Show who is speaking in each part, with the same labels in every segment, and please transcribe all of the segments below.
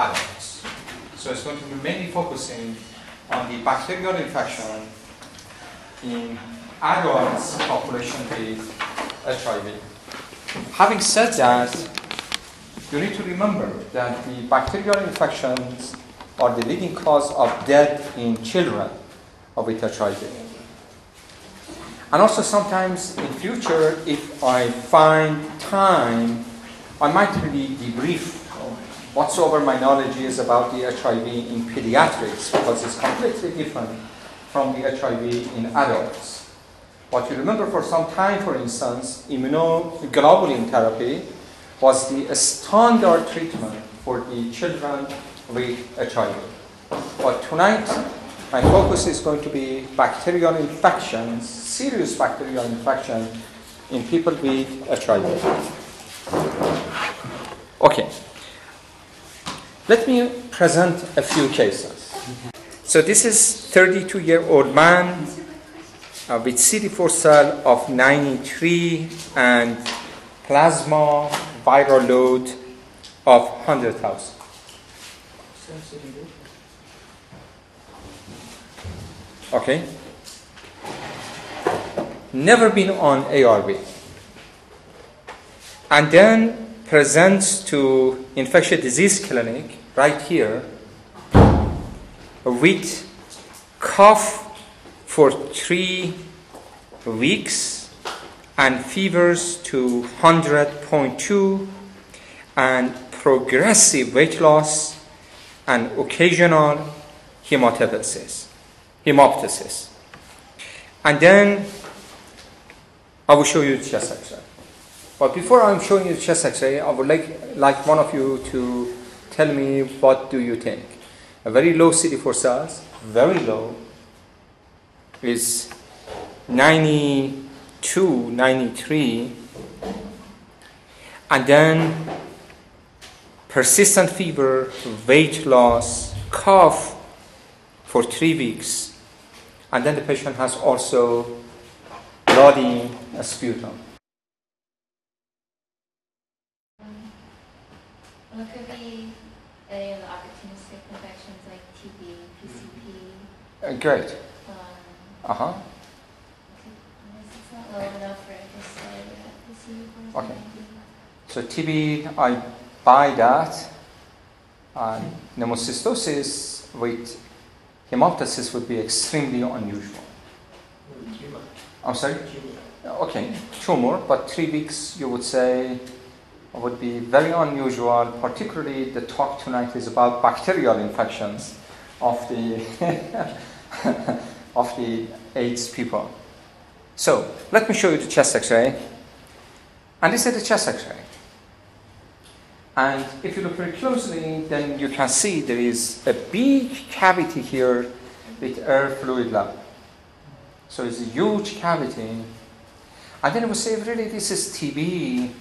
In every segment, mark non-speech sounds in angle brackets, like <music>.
Speaker 1: adults. So it's going to be mainly focusing on the bacterial infection in adults population with HIV. Having said that, you need to remember that the bacterial infections are the leading cause of death in children with HIV. And also sometimes in future, if I find time, I might really debrief whatsoever my knowledge is about the HIV in pediatrics because it's completely different from the HIV in adults. But you remember for some time, for instance, immunoglobulin therapy was the standard treatment for the children with HIV. But tonight, my focus is going to be bacterial infections, serious bacterial infection in people with HIV. Okay. Let me present a few cases. So this is 32 year old man uh, with CD4 cell of 93 and plasma viral load of 100,000. Okay? Never been on ARV. And then presents to infectious disease clinic right here with cough for three weeks and fevers to 100.2 and progressive weight loss and occasional hemoptysis hemoptysis. And then I will show you the chest x-ray. But before I'm showing you the chest x-ray, I would like, like one of you to tell me what do you think. A very low CD4 cells, very low, is 92, 93, and then persistent fever, weight loss, cough for three weeks, and then the patient has also bloody sputum.
Speaker 2: Well, it could be any of the opportunistic infections like TB, PCP.
Speaker 1: Uh, great.
Speaker 2: Um,
Speaker 1: Uh huh.
Speaker 2: it's not low enough for it to say that the
Speaker 1: Okay. So TB, I buy that. And pneumocystosis with hemoptysis would be extremely unusual. I'm sorry? Okay, tumor, but three weeks you would say would be very unusual, particularly the talk tonight is about bacterial infections of the <laughs> <laughs> of the AIDS people. So let me show you the chest x-ray. And this is the chest x-ray. And if you look very closely, then you can see there is a big cavity here with air fluid level. So it's a huge cavity. And then we say, really, this is TB.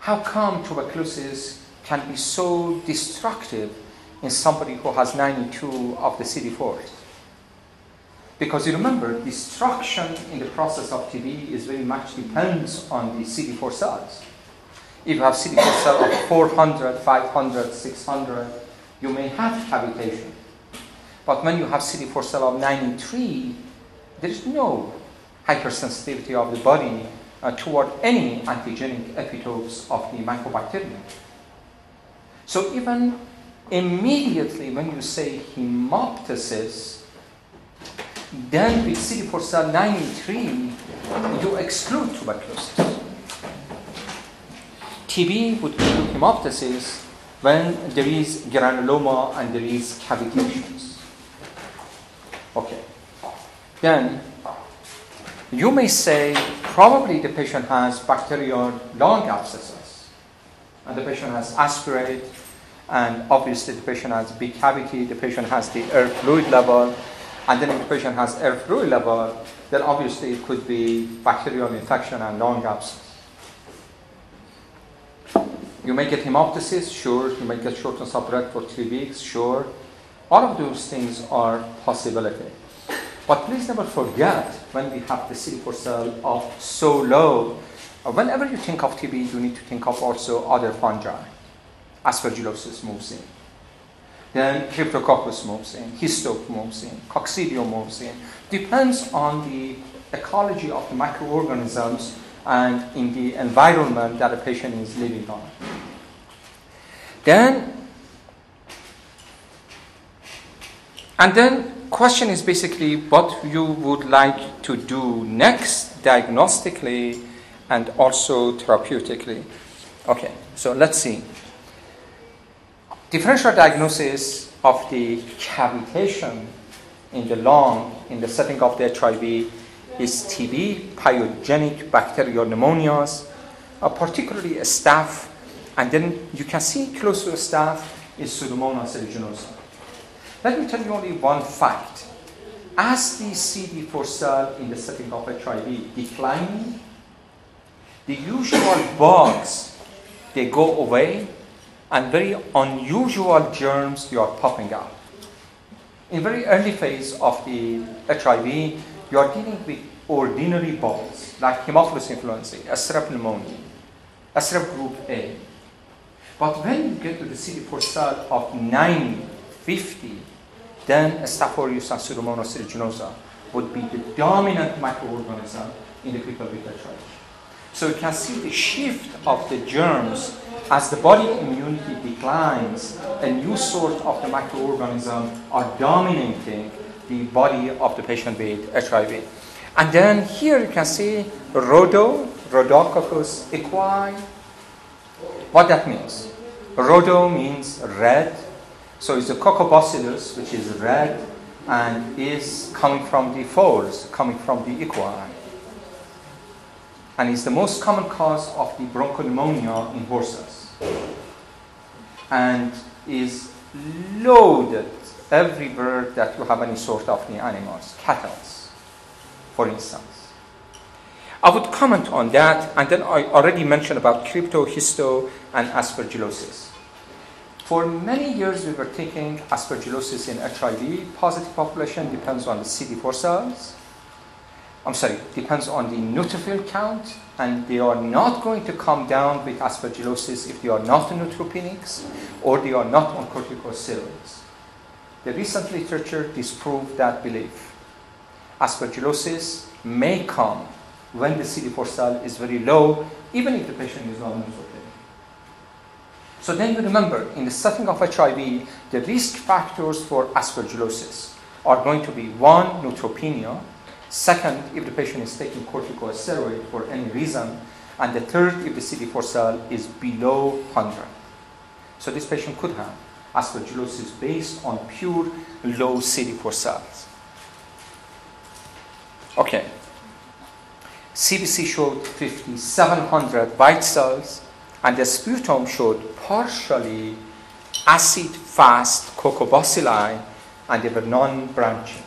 Speaker 1: How come tuberculosis can be so destructive in somebody who has 92 of the CD4? Because you remember, destruction in the process of TB is very much depends on the CD4 cells. If you have CD4 cell of 400, 500, 600, you may have cavitation. But when you have CD4 cell of 93, there is no hypersensitivity of the body uh, toward any antigenic epitopes of the mycobacterium. So even immediately when you say hemoptysis, then with CD4 cell 93, you exclude tuberculosis. TB would you hemoptysis when there is granuloma and there is cavitations. Okay. Then you may say probably the patient has bacterial lung abscesses and the patient has aspirate and obviously the patient has big cavity, the patient has the air fluid level and then if the patient has air fluid level then obviously it could be bacterial infection and lung abscess. You may get hemoptysis, sure. You may get shortness of breath for three weeks, sure. All of those things are possibility. But please never forget when we have the CD4 cell of so low, uh, whenever you think of TB, you need to think of also other fungi. Aspergillosis moves in. Then Cryptococcus moves in, Histo moves in, Coccidio moves in. Depends on the ecology of the microorganisms and in the environment that a patient is living on. Then, and then question is basically what you would like to do next diagnostically and also therapeutically. Okay, so let's see. Differential diagnosis of the cavitation in the lung in the setting of the HIV is TB, pyogenic bacterial pneumonias, uh, particularly staph, and then you can see close to staph is Pseudomonas aeruginosa. Let me tell you only one fact. As the CD4 cell in the setting of HIV declining, the usual bugs, they go away, and very unusual germs, they are popping up. In very early phase of the HIV, you are dealing with ordinary bugs like Haemophilus influenzae, Strep pneumoniae, Strep group A. But when you get to the CD4 cell of 90, 50, then Staph aureus and Pseudomonas aeruginosa would be the dominant microorganism in the people with HIV. So you can see the shift of the germs as the body immunity declines, a new sort of the microorganism are dominating the body of the patient with HIV. And then here you can see Rhodo, Rhodococcus equi. What that means? Rhodo means red. So it's a coccobacillus, which is red and is coming from the foals, coming from the equi. And it's the most common cause of the bronchopneumonia in horses. And is loaded everywhere that you have any sort of the animals, cattle, for instance. I would comment on that, and then I already mentioned about crypto, histo, and aspergillosis. For many years, we were taking aspergillosis in HIV positive population, depends on the CD4 cells. I'm sorry, depends on the neutrophil count, and they are not going to come down with aspergillosis if they are not neutropenics or they are not on corticosteroids. The recent literature disproved that belief. Aspergillosis may come when the CD4 cell is very low, even if the patient is not neutropenic. So then you remember, in the setting of HIV, the risk factors for aspergillosis are going to be one, neutropenia, second, if the patient is taking corticosteroid for any reason, and the third, if the CD4 cell is below 100. So this patient could have aspergillosis based on pure low CD4 cells. Okay. CBC showed 5,700 white cells, and the sputum showed partially acid fast coccobacilli, and they were non branching.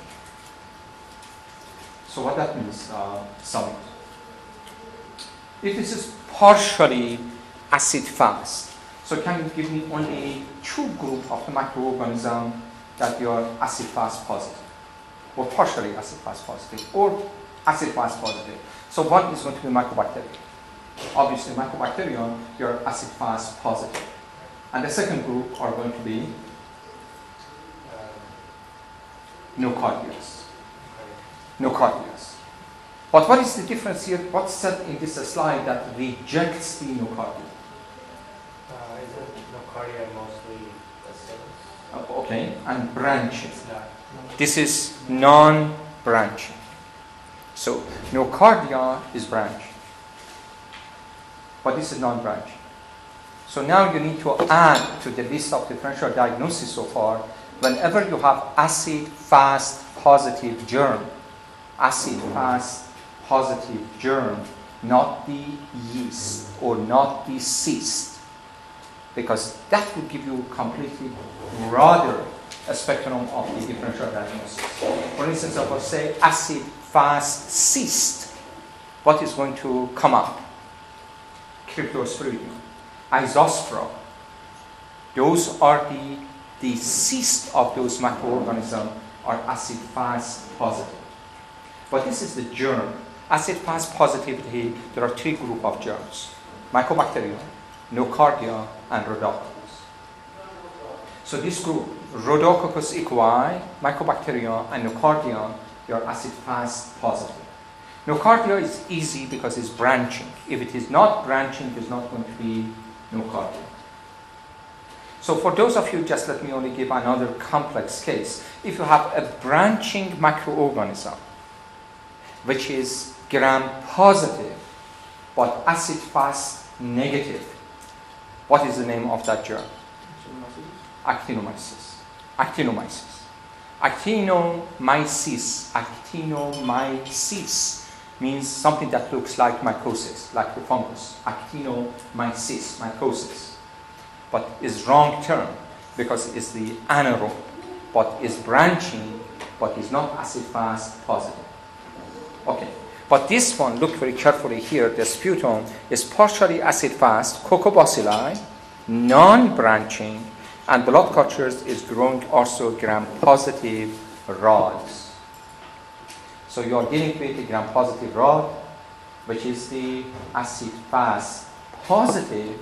Speaker 1: So, what that means, uh? If this is partially acid fast, so can you give me only two group of the microorganism that you are acid fast positive? or partially acid fast positive, or acid fast positive. So one is going to be mycobacterium. Obviously, mycobacterium, you're acid fast positive. And the second group are going to be nocardias. Nocardias. But what is the difference here? What's said in this slide that rejects the nocardia?
Speaker 3: Uh, is it nocardia mostly?
Speaker 1: Uh, okay, and branches.
Speaker 3: Yeah.
Speaker 1: This is non-branching. So no nocardia is branching. But this is non-branching. So now you need to add to the list of differential diagnosis so far, whenever you have acid fast positive germ, acid fast positive germ, not the yeast or not the cyst, because that would give you a completely broader spectrum of the differential diagnosis. For instance, I say acid fast cyst. What is going to come up? Cryptosporidium, Isospora. Those are the, the of those microorganisms are acid fast positive. But this is the germ. Acid fast positivity, there are three group of germs. Mycobacterium, nocardia, and rhodococcus. So this group, Rhodococcus equi, Mycobacterium, and Nocardia, they are acid-fast positive. Nocardia is easy because it's branching. If it is not branching, it's not going to be nocardia. So for those of you, just let me only give another complex case. If you have a branching microorganism, which is gram positive, but acid fast negative, what is the name of that germ? Actinomyces. Actinomyces. Actinomyces. Actinomyces means something that looks like mycosis, like the fungus. Actinomyces, mycosis. But is wrong term because it's the anaerobe, but is branching, but is not acid fast positive. Okay. But this one, look very carefully here, the sputum is partially acid fast, coccobacilli, non branching, and blood cultures is growing also gram positive rods. So you are dealing with a gram positive rod, which is the acid fast positive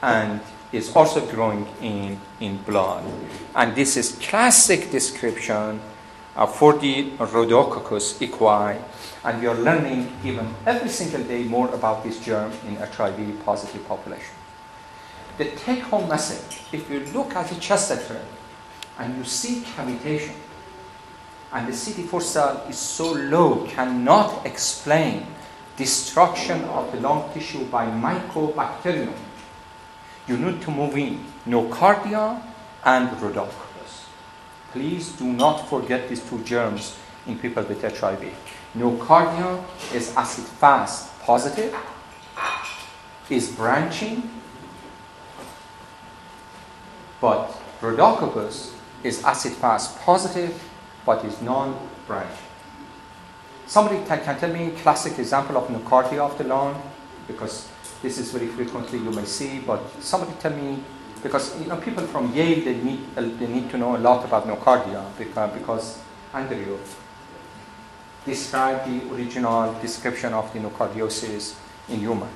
Speaker 1: and is also growing in, in blood. And this is classic description uh, for the Rhodococcus equi. And we are learning even every single day more about this germ in HIV positive population. The take home message if you look at the chest x-ray and you see cavitation, and the CD4 cell is so low, cannot explain destruction of the lung tissue by mycobacterium, you need to move in nocardia and rhodococcus. Please do not forget these two germs in people with HIV. Nocardia is acid fast positive, is branching, but Rhodococcus is acid fast positive, but is non-branching. Somebody can, tell me a classic example of nocardia of the lung, because this is very frequently you may see, but somebody tell me, because you know people from Yale they need they need to know a lot about nocardia because, Andriole described the original description of the nocardiosis in human.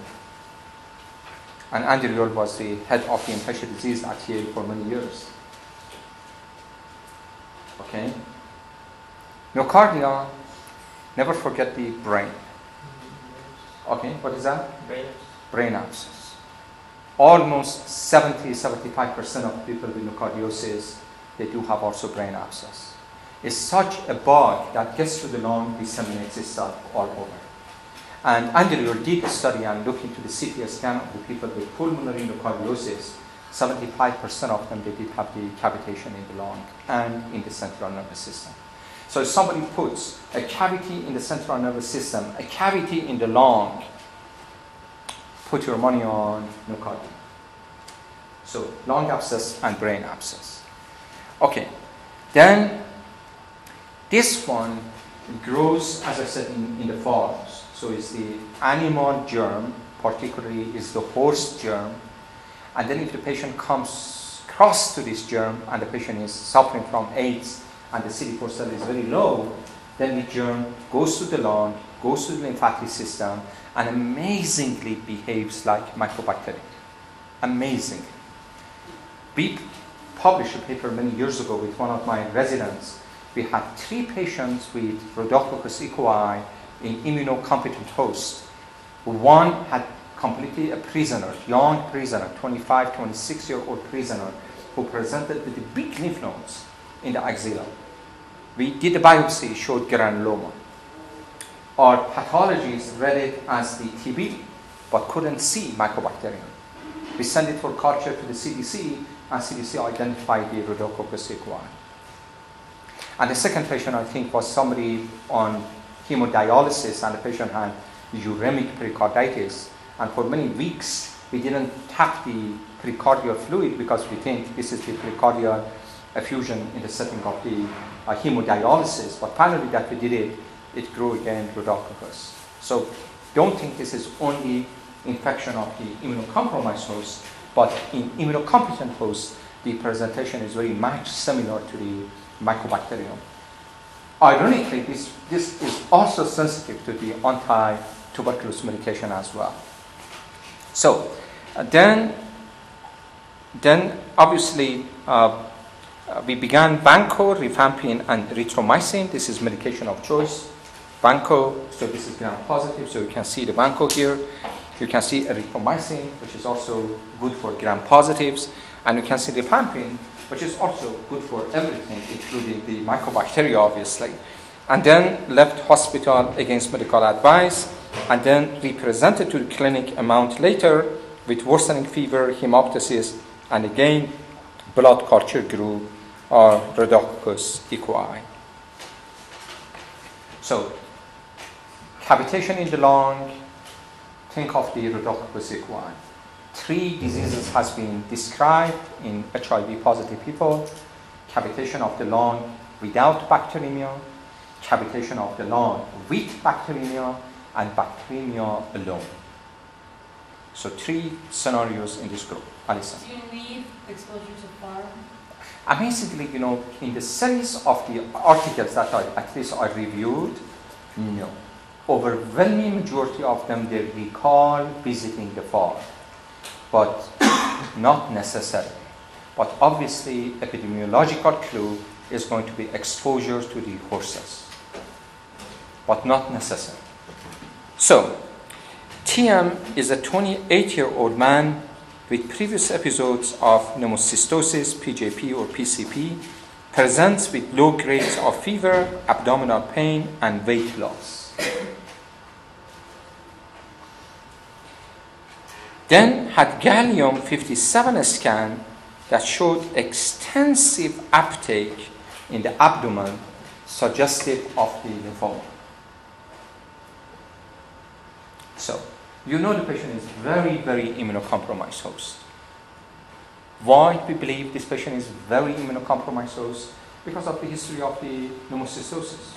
Speaker 1: And Andriole was the head of the infectious disease at Yale for many years. Okay? Nocardia, never forget the brain. Okay, what is that?
Speaker 3: Brain.
Speaker 1: Brain abscess. Almost 70 75% of people with nocardiosis, they do have also brain abscess. It's such a bug that gets to the lung, disseminates itself all over. And Andriole did a study and looked into the CT scan of the people with pulmonary nocardiosis. 75% of them, they did have the cavitation in the lung and in the central nervous system. So if somebody puts a cavity in the central nervous system, a cavity in the lung, put your money on nocardia. So lung abscess and brain abscess. Okay, then this one grows, as I said, in, in the farms. So it's the animal germ, particularly is the horse germ. And then if the patient comes cross to this germ and the patient is suffering from AIDS and the CD4 cell is very low, then the germ goes to the lung, goes to the lymphatic system, and amazingly behaves like mycobacterium. Amazing. We published a paper many years ago with one of my residents. We had three patients with Rhodococcus equi in immunocompetent hosts. One had completely a prisoner, young prisoner, 25, 26 year old prisoner, who presented with big lymph nodes in the axilla. We did a biopsy, showed granuloma. Our pathologists read it as the TB, but couldn't see mycobacterium. We sent it for culture to the CDC, and CDC identified the Rhodococcus equi. And the second patient, I think, was somebody on hemodialysis and the patient had uremic pericarditis. And for many weeks, we didn't tap the pericardial fluid because we think this is the pericardial effusion in the setting of the uh, hemodialysis. But finally, that we did it, it grew again rhodococcus. So don't think this is only infection of the immunocompromised host, but in immunocompetent hosts, the presentation is very much similar to the mycobacterium. Ironically, this, this is also sensitive to the anti-tuberculosis medication as well. So, uh, then then, obviously, uh, uh, we began Vanco, rifampin, and erythromycin. This is medication of choice. Vanco, so this is gram positive, so you can see the Vanco here. You can see erythromycin, which is also good for gram positives, and you can see rifampin, which is also good for everything, including the mycobacteria, obviously. And then left hospital against medical advice, and then represented to the clinic a month later with worsening fever, hemoptysis, and again blood culture grew uh, or Rhodococcus equi. So, cavitation in the lung, think of the Rhodococcus equi. Three diseases has been described in HIV positive people. Cavitation of the lung without bacteremia, cavitation of the lung with bacteremia, and bacteremia alone. So three scenarios in this group. Alison.
Speaker 4: Do you need exposure to farm?
Speaker 1: Amazingly, you know, in the series of the articles that I, at least I reviewed, no. Overwhelming majority of them, they recall visiting the farm, but <coughs> not necessarily. But obviously, epidemiological clue is going to be exposure to the horses, but not necessary. So, TM is a 28 year old man with previous episodes of pneumocystosis, PJP, or PCP, presents with low grades of fever, abdominal pain, and weight loss. Then had gallium 57 scan that showed extensive uptake in the abdomen, suggestive of the lymphoma. So, you know the patient is very, very immunocompromised host. Why we believe this patient is very immunocompromised host? Because of the history of the pneumocystosis.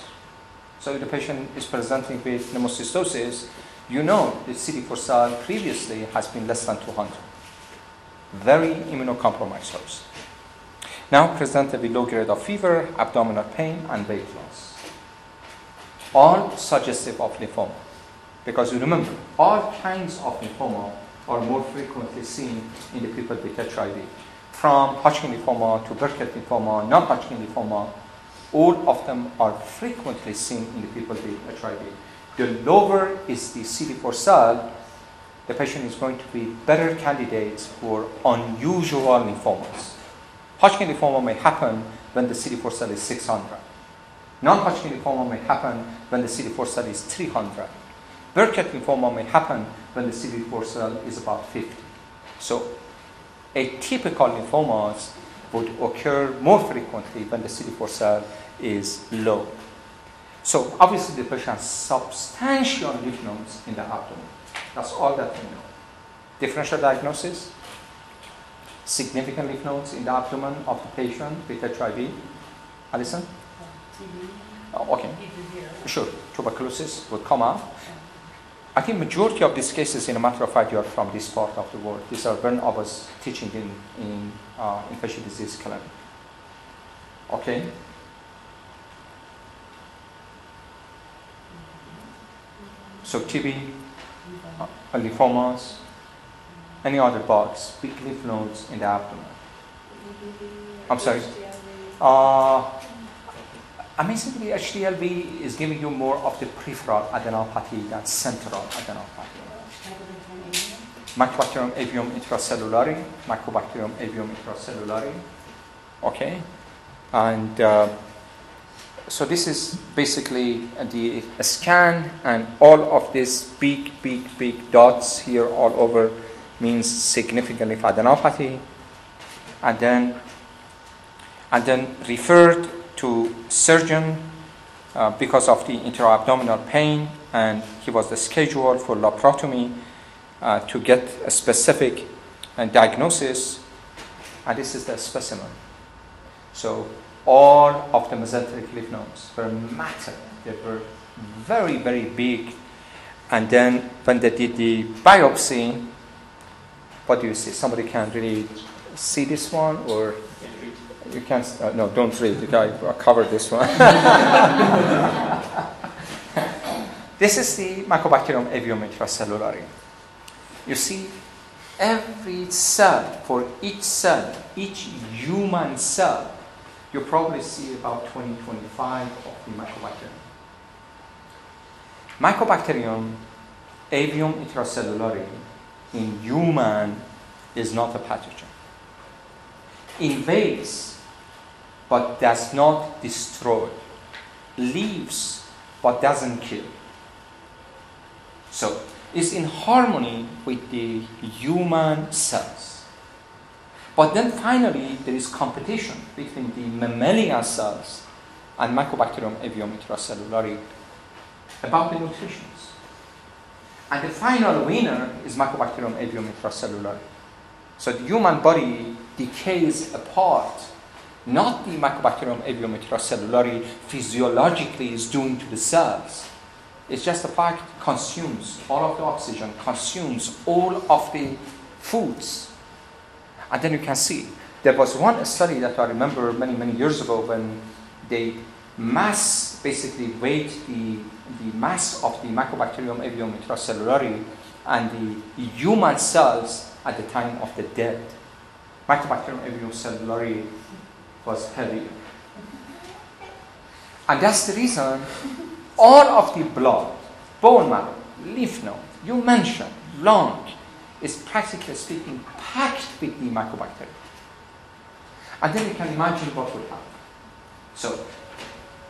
Speaker 1: So the patient is presenting with pneumocystosis, you know the CD4 cell previously has been less than 200. Very immunocompromised host. Now presented with low grade of fever, abdominal pain, and weight loss. All suggestive of lymphoma. Because you remember, all kinds of lymphoma are more frequently seen in the people with HIV. From Hodgkin lymphoma to Burkitt lymphoma, non-Hodgkin lymphoma, all of them are frequently seen in the people with HIV. The lower is the CD4 cell, the patient is going to be better candidates for unusual lymphomas. Hodgkin lymphoma may happen when the CD4 cell is 600. Non-Hodgkin lymphoma may happen when the CD4 cell is 300. Burkitt lymphoma may happen when the CD4 cell is about 50. So atypical lymphomas would occur more frequently when the CD4 cell is low. So obviously the patient has substantial lymph nodes in the abdomen. That's all that we know. Differential diagnosis, significant lymph nodes in the abdomen of the patient with HIV. Alison?
Speaker 4: TB?
Speaker 1: Oh, okay, sure. Tuberculosis will come out. I think majority of these cases, in a matter of fact, you are from this part of the world. These are when I was teaching in, in uh, infectious disease clinic. Okay? So TB, uh, lymphomas, any other bugs, big nodes in the abdomen. I'm sorry? Uh, amazingly, HTLV is giving you more of the peripheral adenopathy than central adenopathy. Mycobacterium avium intracellulare, Mycobacterium avium intracellulare, Okay? And uh, so this is basically the scan, and all of these big, big, big dots here all over means significant lymphadenopathy. And then, and then referred to surgeon uh, because of the intra-abdominal pain, and he was scheduled for laparotomy uh, to get a specific uh, diagnosis. And this is the specimen. So all of the mesenteric lymph nodes were massive. They were very, very big. And then when they did the biopsy, what do you see? Somebody can really see this one, or you can't? Uh, no, don't read. The guy covered this one. <laughs> this is the Mycobacterium avium intracellulare. You see every cell, for each cell, each human cell, you probably see about 20, 25 of the mycobacterium. Mycobacterium, avium intracellulare, in human is not a pathogen. Invades, but does not destroy. Leaves, but doesn't kill. So, it's in harmony with the human cells. But then finally, there is competition between the mammalian cells and Mycobacterium avium intracellulare about the nutrition. And the final winner is Mycobacterium avium intracellulare. So the human body decays apart. Not the Mycobacterium avium intracellulare physiologically is doing to the cells. It's just the fact it consumes all of the oxygen, consumes all of the foods. And then you can see there was one study that I remember many, many years ago when they mass basically weighed the the mass of the Mycobacterium avium intracellulare and the human cells at the time of the death. Mycobacterium avium cellulare was heavier. And that's the reason all of the blood, bone marrow, lymph node, you mentioned, lung, is practically speaking packed with the mycobacterium. And then you can imagine what would happen. So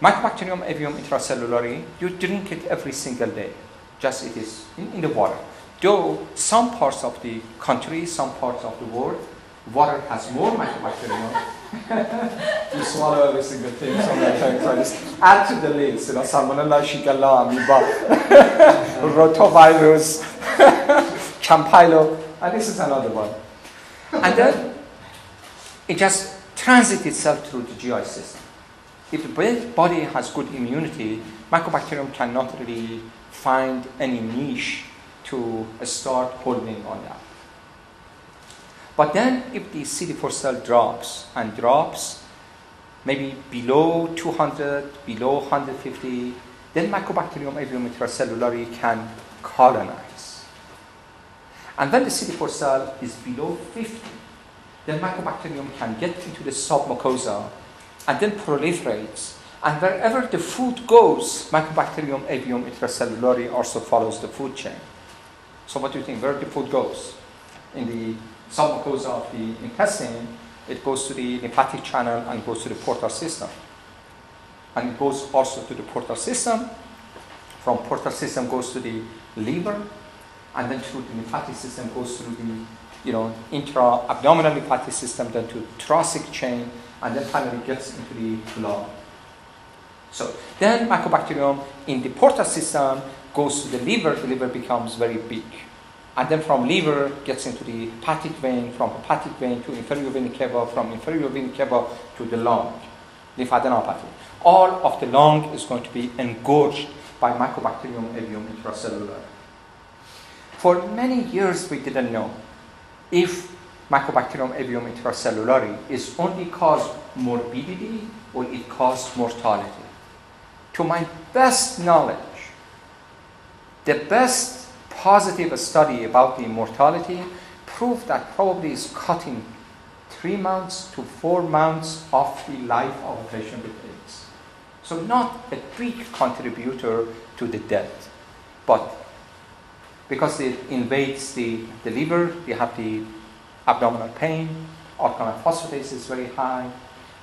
Speaker 1: Mycobacterium avium intracellulare, you drink it every single day. Just it is in, in the water. Though some parts of the country, some parts of the world, water has more mycobacterium. <laughs> you swallow every single thing, so. I just add to the list, you know, Salmonella, Shigella, Amoeba, <laughs> Rotavirus, <laughs> Campylobacter, and ah, this is another one. And then it just transits itself through the GI system if the body has good immunity, mycobacterium cannot really find any niche to start holding on that. But then if the CD4 cell drops and drops maybe below 200, below 150, then Mycobacterium avium intracellulare can colonize. And when the CD4 cell is below 50, then Mycobacterium can get into the submucosa and then proliferates. And wherever the food goes, Mycobacterium avium intracellulare also follows the food chain. So what do you think? Where the food goes? In the submucosa of the intestine, it goes to the lymphatic channel and goes to the portal system. And it goes also to the portal system. From portal system goes to the liver, and then through the lymphatic system goes through the you know intra-abdominal lymphatic system, then to thoracic chain, and then finally gets into the blood. So then mycobacterium in the portal system goes to the liver, the liver becomes very big. And then from liver gets into the hepatic vein, from hepatic vein to inferior vena cava, from inferior vena cava to the lung, lymphadenopathy. All of the lung is going to be engorged by Mycobacterium avium intracellulare. For many years we didn't know if Mycobacterium avium intracellulare is only cause morbidity or it causes mortality. To my best knowledge, the best positive study about the mortality proved that probably is cutting three months to four months of the life of a patient with AIDS. So not a big contributor to the death, but because it invades the, the liver, you have the abdominal pain, alkaline phosphatase is very high,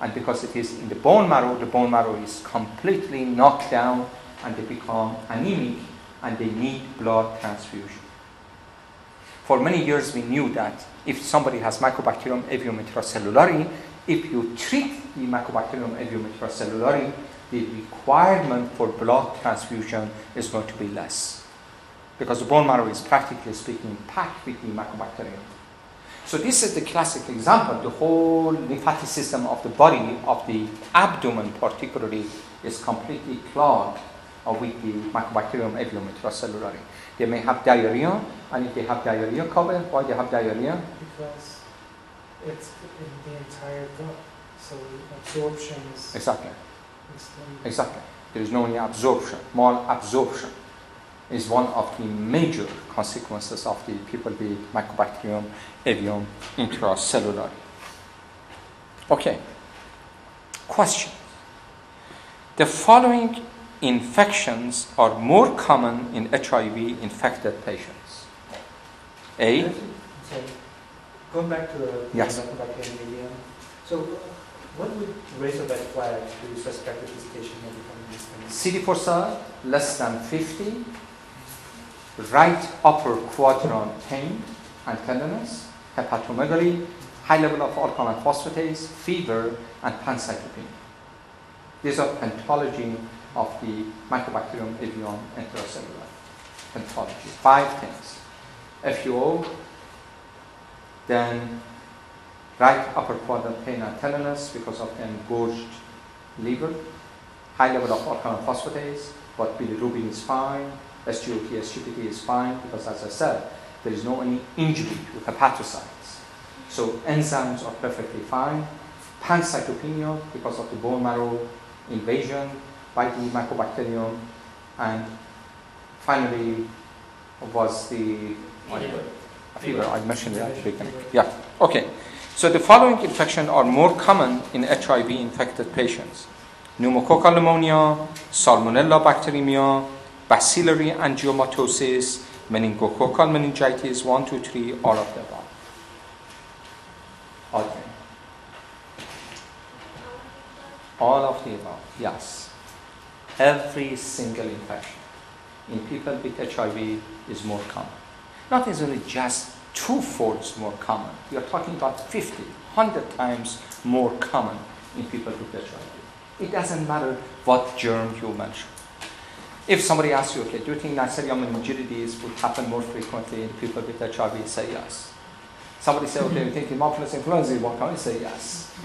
Speaker 1: and because it is in the bone marrow, the bone marrow is completely knocked down and they become anemic and they need blood transfusion. For many years, we knew that if somebody has Mycobacterium avium intracellulare, if you treat the Mycobacterium avium intracellulare, the requirement for blood transfusion is going to be less. Because the bone marrow is practically speaking packed with the Mycobacterium. So this is the classic example. The whole lymphatic system of the body, of the abdomen particularly, is completely clogged with the Mycobacterium avium intracellulare. They may have diarrhea, and if they have diarrhea, cover why they have diarrhea?
Speaker 5: Because it's in the entire gut, so absorption is.
Speaker 1: Exactly. Exactly. There is no any absorption, malabsorption. Is one of the major consequences of the people Mycobacterium avium intracellular. Okay. Question. The following infections are more common in HIV infected patients. A.
Speaker 5: So, going back to the
Speaker 1: Yes.
Speaker 5: Mycobacterium avium, so what would raise a red flag to suspect that this patient may be coming with
Speaker 1: CD4 cell less than 50, right upper quadrant pain and tenderness, hepatomegaly, high level of alkaline phosphatase, fever, and pancytopenia. These are pathology of the Mycobacterium avium intracellular pathology. Five things. FUO, then right upper quadrant pain and tenderness because of engorged liver, high level of alkaline phosphatase, but bilirubin is fine, SGOT, SGPT is fine because as I said, there is no any injury to hepatocytes. So enzymes are perfectly fine. Pancytopenia because of the bone marrow invasion by the mycobacterium. And finally was the
Speaker 3: Fever.
Speaker 1: fever. I mentioned it at the beginning. Yeah. Okay. So the following infections are more common in HIV infected patients. Pneumococcal pneumonia, Salmonella bacteremia, bacillary angiomatosis, meningococcal meningitis, 1, 2, 3, all of the above. Okay. All of the above, yes. Every single infection in people with HIV is more common. Not necessarily just two-folds more common. We are talking about 50, 100 times more common in people with HIV. It doesn't matter what germ you mention. If somebody asks you, okay, do you think Neisseria meningitis would happen more frequently in people with HIV? Say yes. Somebody say, okay, you mm-hmm. think Haemophilus influenza will come? Say yes.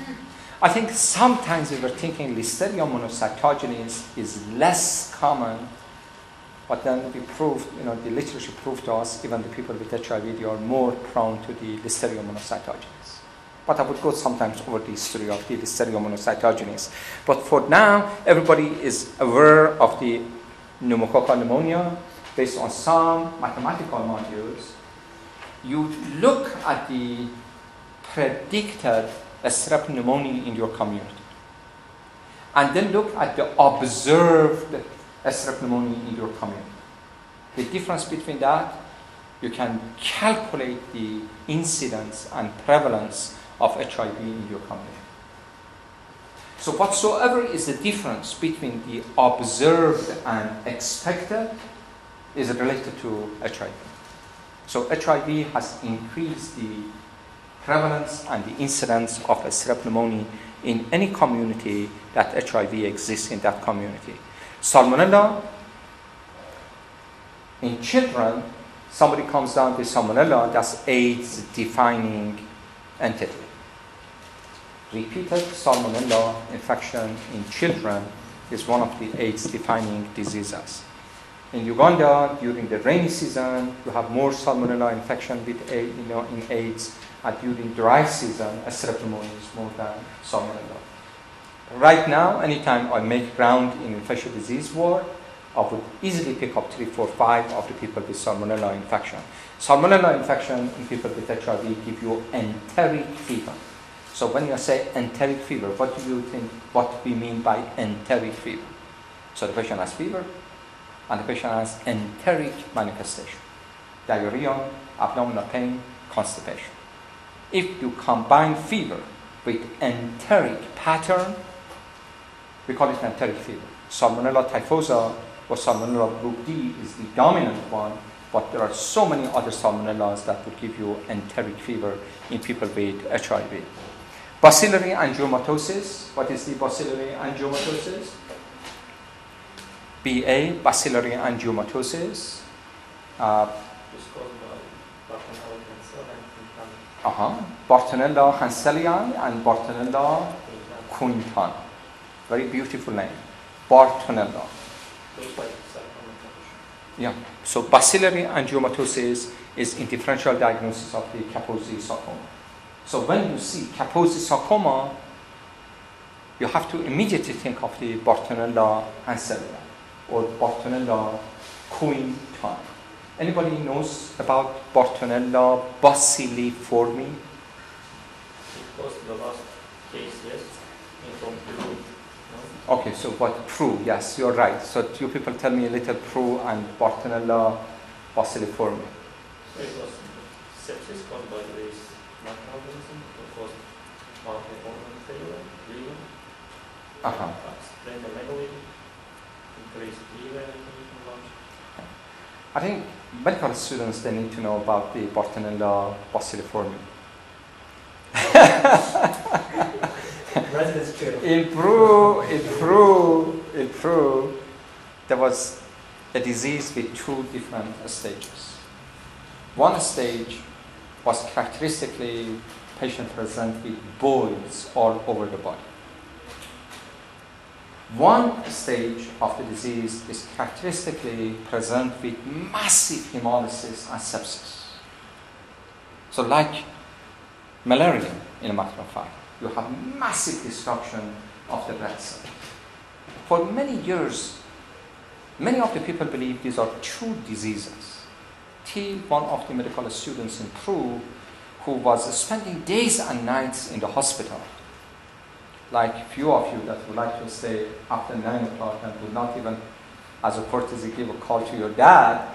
Speaker 1: I think sometimes we were thinking Listeria monocytogenes is less common, but then we proved, you know, the literature proved to us, even the people with HIV, they are more prone to the Listeria monocytogenes. But I would go sometimes over the history of the Listeria monocytogenes. But for now, everybody is aware of the pneumococcal pneumonia based on some mathematical modules. You look at the predicted strep pneumonia in your community. And then look at the observed strep pneumonia in your community. The difference between that, you can calculate the incidence and prevalence of HIV in your community. So, whatsoever is the difference between the observed and expected is related to HIV. So, HIV has increased the prevalence and the incidence of strep pneumonia in any community that HIV exists in that community. Salmonella in children, somebody comes down with salmonella, that's AIDS defining entity. Repeated salmonella infection in children is one of the AIDS defining diseases. In Uganda, during the rainy season, you have more salmonella infection with A- you know, in AIDS, and during dry season, pneumonia is more than salmonella. Right now, anytime I make round in infectious disease ward, I would easily pick up three, four, five of the people with salmonella infection. Salmonella infection in people with HIV give you enteric fever. So when you say enteric fever, what do you think, what we mean by enteric fever? So the patient has fever, and the patient has enteric manifestation. Diarrhea, abdominal pain, constipation. If you combine fever with enteric pattern, we call it enteric fever. Salmonella typhosa or Salmonella group D is the dominant one, but there are so many other salmonellas that would give you enteric fever in people with HIV. Bacillary angiomatosis. What is the bacillary angiomatosis? BA, bacillary angiomatosis. Uh,
Speaker 3: Just caused by and
Speaker 1: uh-huh. Bartonella henselae and Bartonella quintana. Very beautiful name. Bartonella.
Speaker 3: Those like sarcoma.
Speaker 1: Yeah. So bacillary angiomatosis is in differential diagnosis of the Kaposi sarcoma. So when you see Kaposi sarcoma, you have to immediately think of the Bartonella henselae or Bartonella queen time. Anybody knows about Bartonella bacilliformi?
Speaker 3: It was the last case, yes, from Peru. No?
Speaker 1: Okay, so what Pru? Yes, you're right. So you people tell me a little Pru and Bartonella bacilliformi.
Speaker 3: So it was sepsis caused by this microorganism. It was multi-organ failure, liver, splenomegaly, increased liver inflammation, lungs.
Speaker 1: I think medical students they need to know about the Bartonella <laughs>
Speaker 5: too.
Speaker 1: In Peru, in Peru, in Peru, there was a disease with two different stages. One stage was characteristically patient present with boils all over the body. One stage of the disease is characteristically present with massive hemolysis and sepsis. So, like malaria, in a matter of fact, you have massive destruction of the blood cell. For many years, many of the people believe these are two diseases. Till one of the medical students in Peru, who was spending days and nights in the hospital, like few of you that would like to stay after 9 o'clock and would not even, as a courtesy, give a call to your dad,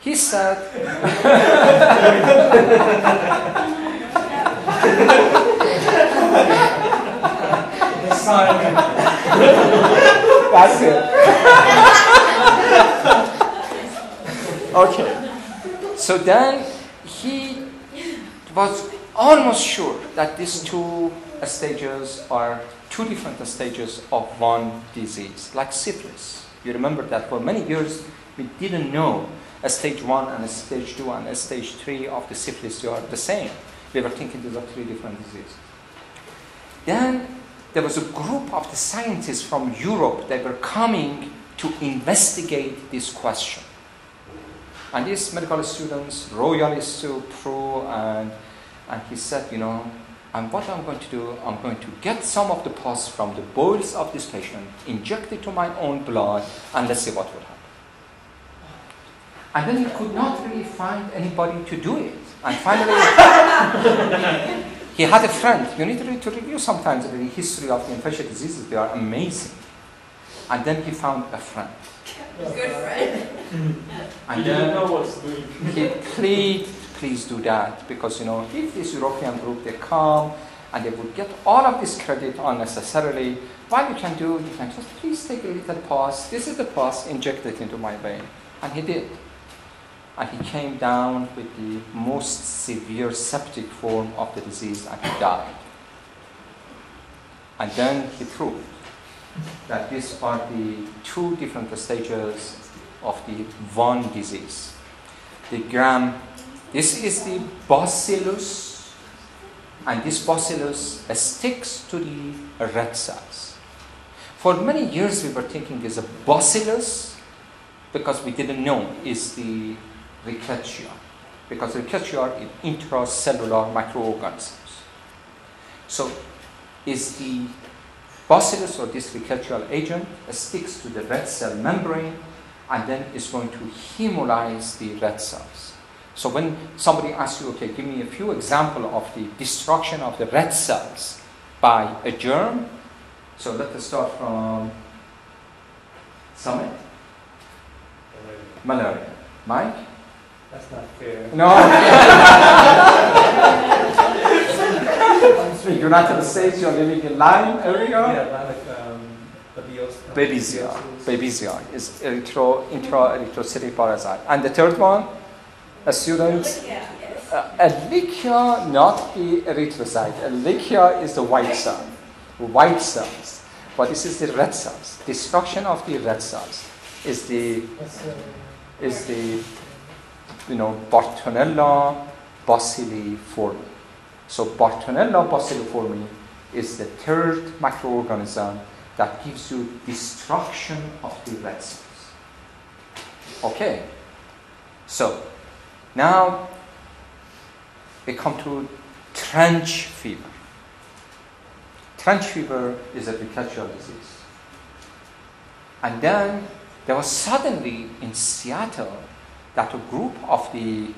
Speaker 1: he said, <laughs> That's it. <laughs> okay. So then he was almost sure that these two stages are two different stages of one disease, like syphilis. You remember that for many years we didn't know a stage one and a stage two and a stage three of the syphilis are the same. We were thinking these are three different diseases. Then there was a group of the scientists from Europe that were coming to investigate this question. And these medical students, royalists to Peru, and, and he said, you know, and what I'm going to do, I'm going to get some of the pus from the boils of this patient, inject it to my own blood, and let's see what will happen. And then he could not really find anybody to do it. And finally, <laughs> he had a friend. You need to, to review sometimes the history of the infectious diseases, they are amazing. And then he found a friend.
Speaker 4: Good friend.
Speaker 1: And
Speaker 3: He didn't
Speaker 1: then
Speaker 3: know what's doing.
Speaker 1: he plead, please do that because you know if this European group they come and they would get all of this credit unnecessarily, what you can do, you can just please take a little pause. This is the pause, inject it into my vein, and he did. And he came down with the most severe septic form of the disease, and he died. And then he proved that these are the two different stages of the one disease. The gram, this is the bacillus, and this bacillus sticks to the red cells. For many years, we were thinking it's a bacillus because we didn't know is the rickettsia, because rickettsia are intracellular microorganisms. So, is the bacillus or this rickettsial agent uh, sticks to the red cell membrane and then is going to hemolyze the red cells. So when somebody asks you, okay, give me a few examples of the destruction of the red cells by a germ. So let us start from Summit, malaria. Mike?
Speaker 5: That's not fair.
Speaker 1: No. <laughs> you're not at the stage, you're living in Lyme area?
Speaker 5: Yeah, like um, Babesiosis.
Speaker 1: Babesia. Babesia is erythro, intra-erythrocytic parasite. And the third one, a student,
Speaker 4: Yeah, yes.
Speaker 1: uh, Ehrlichia, not the erythrocyte. Ehrlichia is the white cell, white cells. But this is the red cells. Destruction of the red cells is the is the you know Bartonella bacilliformi. So Bartonella bacilliformi is the third microorganism that gives you destruction of the red cells. Okay. So now we come to trench fever. Trench fever is a rickettsial disease. And then there was suddenly in Seattle that a group of the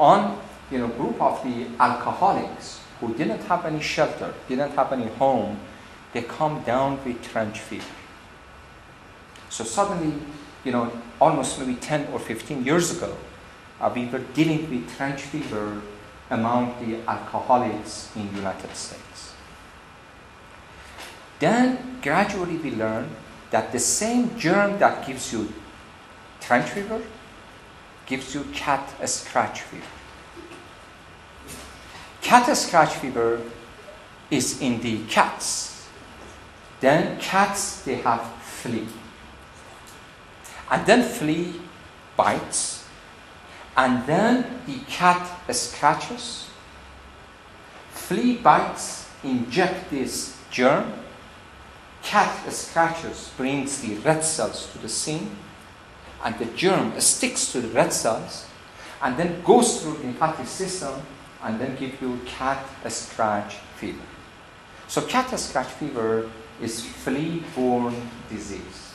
Speaker 1: on you know group of the alcoholics who didn't have any shelter, didn't have any home, they come down with trench fever. So suddenly, you know, almost maybe 10 or 15 years ago, uh, we were dealing with trench fever among the alcoholics in the United States. Then gradually we learned that the same germ that gives you trench fever gives you cat scratch fever. Cat scratch fever is in the cats. Then cats they have flea. And then flea bites. And then the cat scratches. Flea bites inject this germ. Cat scratches brings the red cells to the scene. And the germ sticks to the red cells and then goes through the lymphatic system and then give you cat scratch fever. So cat scratch fever is flea-borne disease.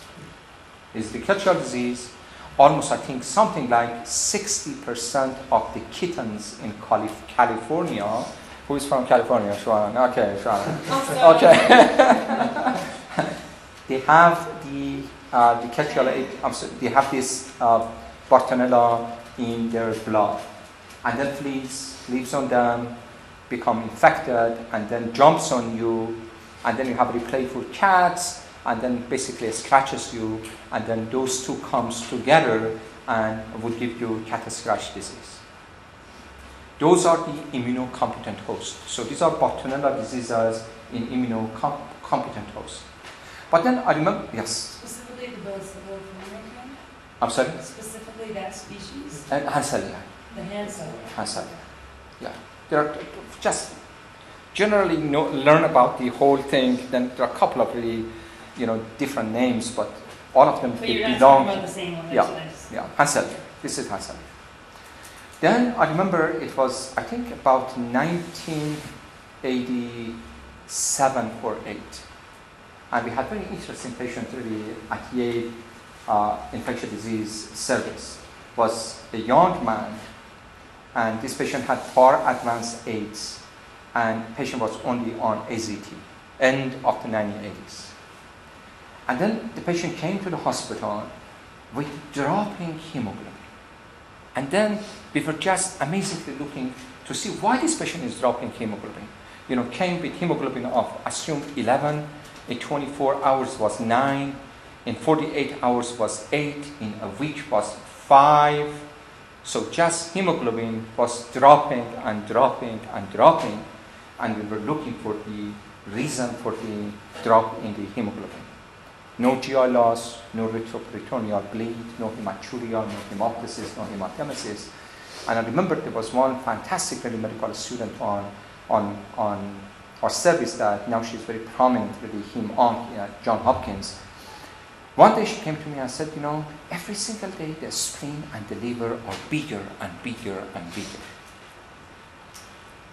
Speaker 1: It's the cultural disease. Almost, I think, something like 60% of the kittens in Calif- California. Who is from California? Shwan. Okay, Shwan. Okay. <laughs> they have the uh, the cultural. I'm sorry, they have this uh, Bartonella in their blood, and then fleas lives on them, become infected, and then jumps on you, and then you have the playful cats, and then basically scratches you, and then those two comes together and would give you cat scratch disease. Those are the immunocompetent hosts. So these are Bartonella diseases in immunocompetent hosts. But then I remember, yes,
Speaker 6: Specifically the kind?
Speaker 1: I'm sorry,
Speaker 6: Specifically that species?
Speaker 1: and Henselae.
Speaker 6: The.
Speaker 1: Yeah, there are just generally know, learn about the whole thing. Then there are a couple of really, you know, different names, but all of them they belong.
Speaker 6: about the same one,
Speaker 1: Yeah.
Speaker 6: nice.
Speaker 1: Yeah, Hansel. This is Hansel. Then I remember it was, I think, about 1987 or 8. And we had very interesting patient really at Yale uh, infectious disease service. Was a young man, and this patient had far advanced AIDS, and patient was only on AZT, end of the 1980s. And then the patient came to the hospital with dropping hemoglobin. And then we were just amazingly looking to see why this patient is dropping hemoglobin. You know, came with hemoglobin of assumed 11, in 24 hours was 9, in 48 hours was 8, in a week was 5. So just hemoglobin was dropping and dropping and dropping, and we were looking for the reason for the drop in the hemoglobin. No GI loss, no retroperitoneal bleed, no hematuria, no hemoptysis, no hematemesis. And I remember there was one fantastic medical student on, on, on our service that now she's very prominent with the heme onc at John Hopkins. One day she came to me and said, you know, every single day the spleen and the liver are bigger and bigger and bigger.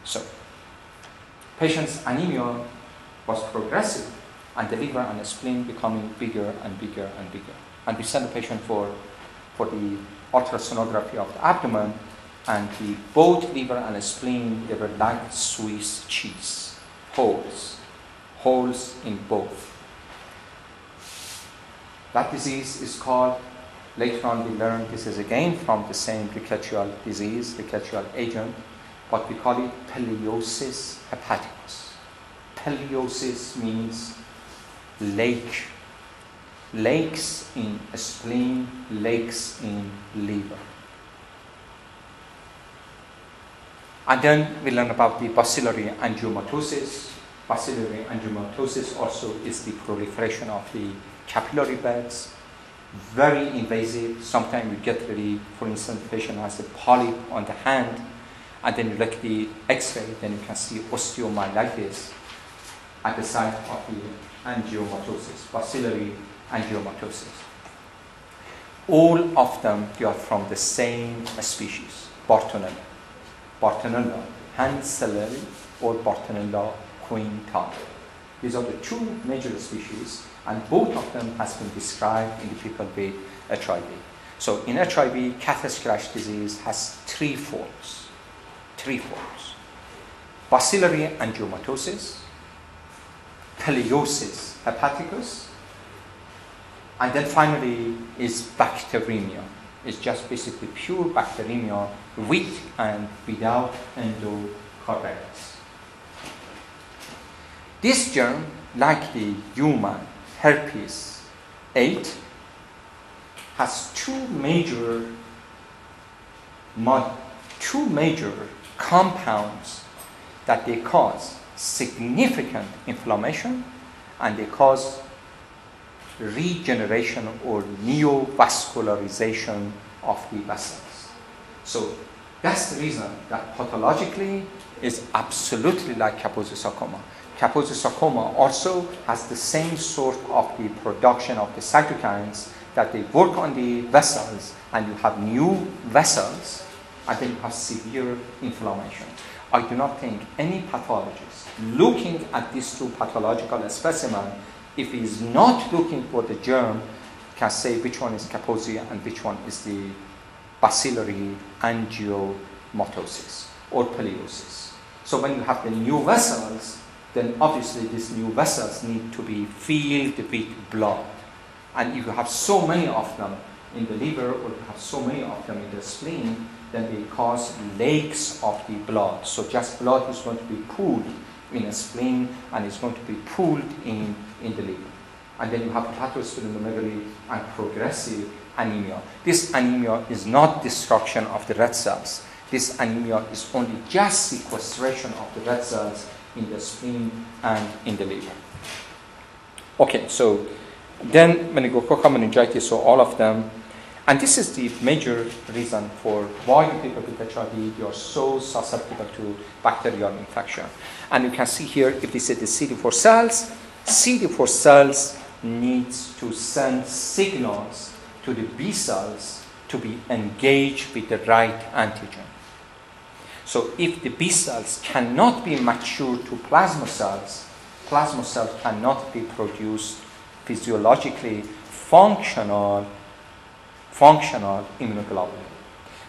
Speaker 1: So, patient's anemia was progressive and the liver and the spleen becoming bigger and bigger and bigger. And we sent the patient for, for the ultrasonography of the abdomen, and the both liver and the spleen, they were like Swiss cheese, holes, holes in both. That disease is called, later on we learned this is again from the same rickettsial disease, rickettsial agent, but we call it Peliosis hepaticus. Peliosis means lake. Lakes in spleen, lakes in liver. And then we learn about the bacillary angiomatosis. Bacillary angiomatosis also is the proliferation of the capillary beds. Very invasive. Sometimes you get really, for instance, patient has a polyp on the hand, and then you look at the X-ray, then you can see osteomyelitis at the site of the angiomatosis, bacillary angiomatosis. All of them they are from the same species, Bartonella. Bartonella henselae or Bartonella quintana. These are the two major species, and both of them has been described in the people with HIV. So in HIV, cattle scratch disease has three forms. Three forms. Bacillary angiomatosis, Peliosis hepaticus, and then finally is bacteremia. It's just basically pure bacteremia with and without endocarditis. This germ, like the human herpes 8, has two major two major compounds that they cause significant inflammation and they cause regeneration or neovascularization of the vessels. So that's the reason that pathologically is absolutely like Kaposi sarcoma. Kaposi sarcoma also has the same sort of the production of the cytokines that they work on the vessels and you have new vessels and then you have severe inflammation. I do not think any pathologist looking at these two pathological specimens, if he is not looking for the germ, can say which one is Kaposi and which one is the bacillary angiomatosis or peliosis. So when you have the new vessels, then obviously these new vessels need to be filled with blood. And if you have so many of them in the liver or you have so many of them in the spleen, then they cause lakes of the blood. So just blood is going to be pooled in a spleen and it's going to be pooled in, in the liver. And then you have hepatosplenomegaly and progressive anemia. This anemia is not destruction of the red cells. This anemia is only just sequestration of the red cells in the spleen and in the liver. Okay, so then meningococcal meningitis, so all of them and this is the major reason for why people with HIV are so susceptible to bacterial infection. And you can see here, if this is the CD4 cells, CD4 cells needs to send signals to the B cells to be engaged with the right antigen. So if the B cells cannot be matured to plasma cells, plasma cells cannot be produced physiologically functional functional immunoglobulin.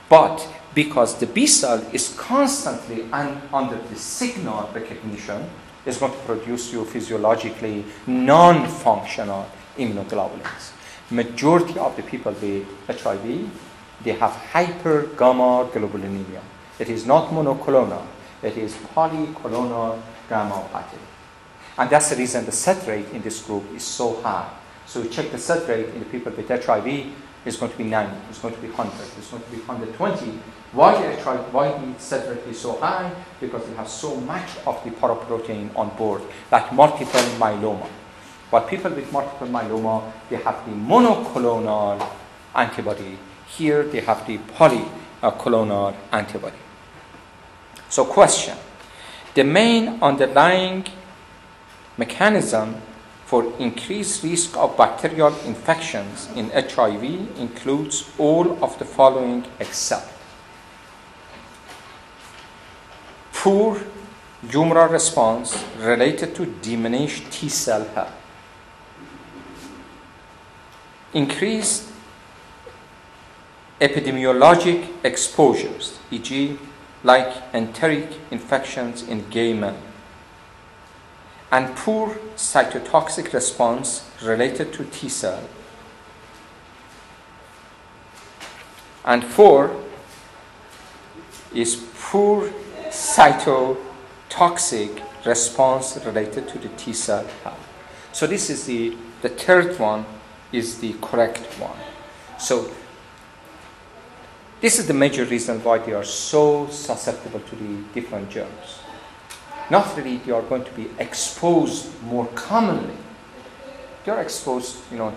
Speaker 1: But because the B cell is constantly un- under the signal recognition, is going to produce you physiologically non-functional immunoglobulins. Majority of the people with HIV, they have hypergammaglobulinemia. It is not monoclonal, it is polyclonal gammopathy. And that's the reason the set rate in this group is so high. So we check the set rate in the people with HIV, is going to be 90, it's going to be 100, it's going to be 120. Why the, why the set rate is so high? Because they have so much of the paraprotein on board, like multiple myeloma. But people with multiple myeloma, they have the monoclonal antibody. Here they have the polyclonal antibody. So question, the main underlying mechanism for increased risk of bacterial infections in HIV includes all of the following except poor humoral response related to diminished T cell health, increased epidemiologic exposures, e.g., like enteric infections in gay men and poor cytotoxic response related to T cell. And four is poor cytotoxic response related to the T cell. So this is the, the third one is the correct one. So this is the major reason why they are so susceptible to the different germs not really they are going to be exposed more commonly. They are exposed, you know,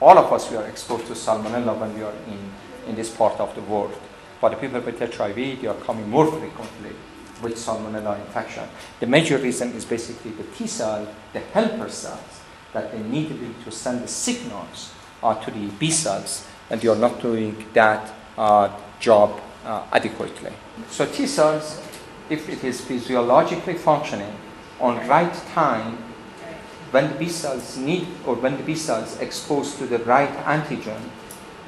Speaker 1: all of us we are exposed to salmonella when we are in, in this part of the world. But the people with HIV, they are coming more frequently with salmonella infection. The major reason is basically the T cell, the helper cells, that they need to, send the signals uh, to the B cells, and they are not doing that job uh, adequately. So T cells if it is physiologically functioning on right time, when the B cells need or when the B cells exposed to the right antigen,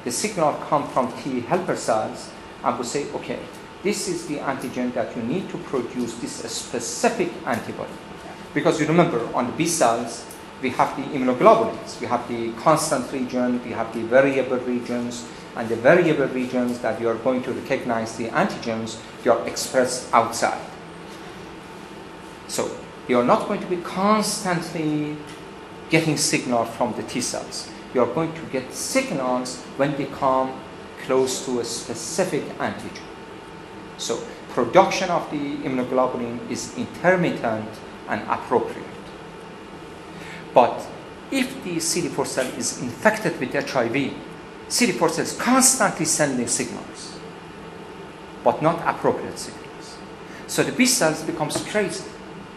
Speaker 1: the signal come from T helper cells and will say, okay, this is the antigen that you need to produce this specific antibody. Because you remember on the B cells, we have the immunoglobulins, we have the constant region, we have the variable regions, and the variable regions that you are going to recognize the antigens, they are expressed outside. So you are not going to be constantly getting signal from the T cells. You are going to get signals when they come close to a specific antigen. So production of the immunoglobulin is intermittent and appropriate. But if the CD4 cell is infected with HIV, CD4 cell constantly sending signals, but not appropriate signals. So the B cells becomes crazy.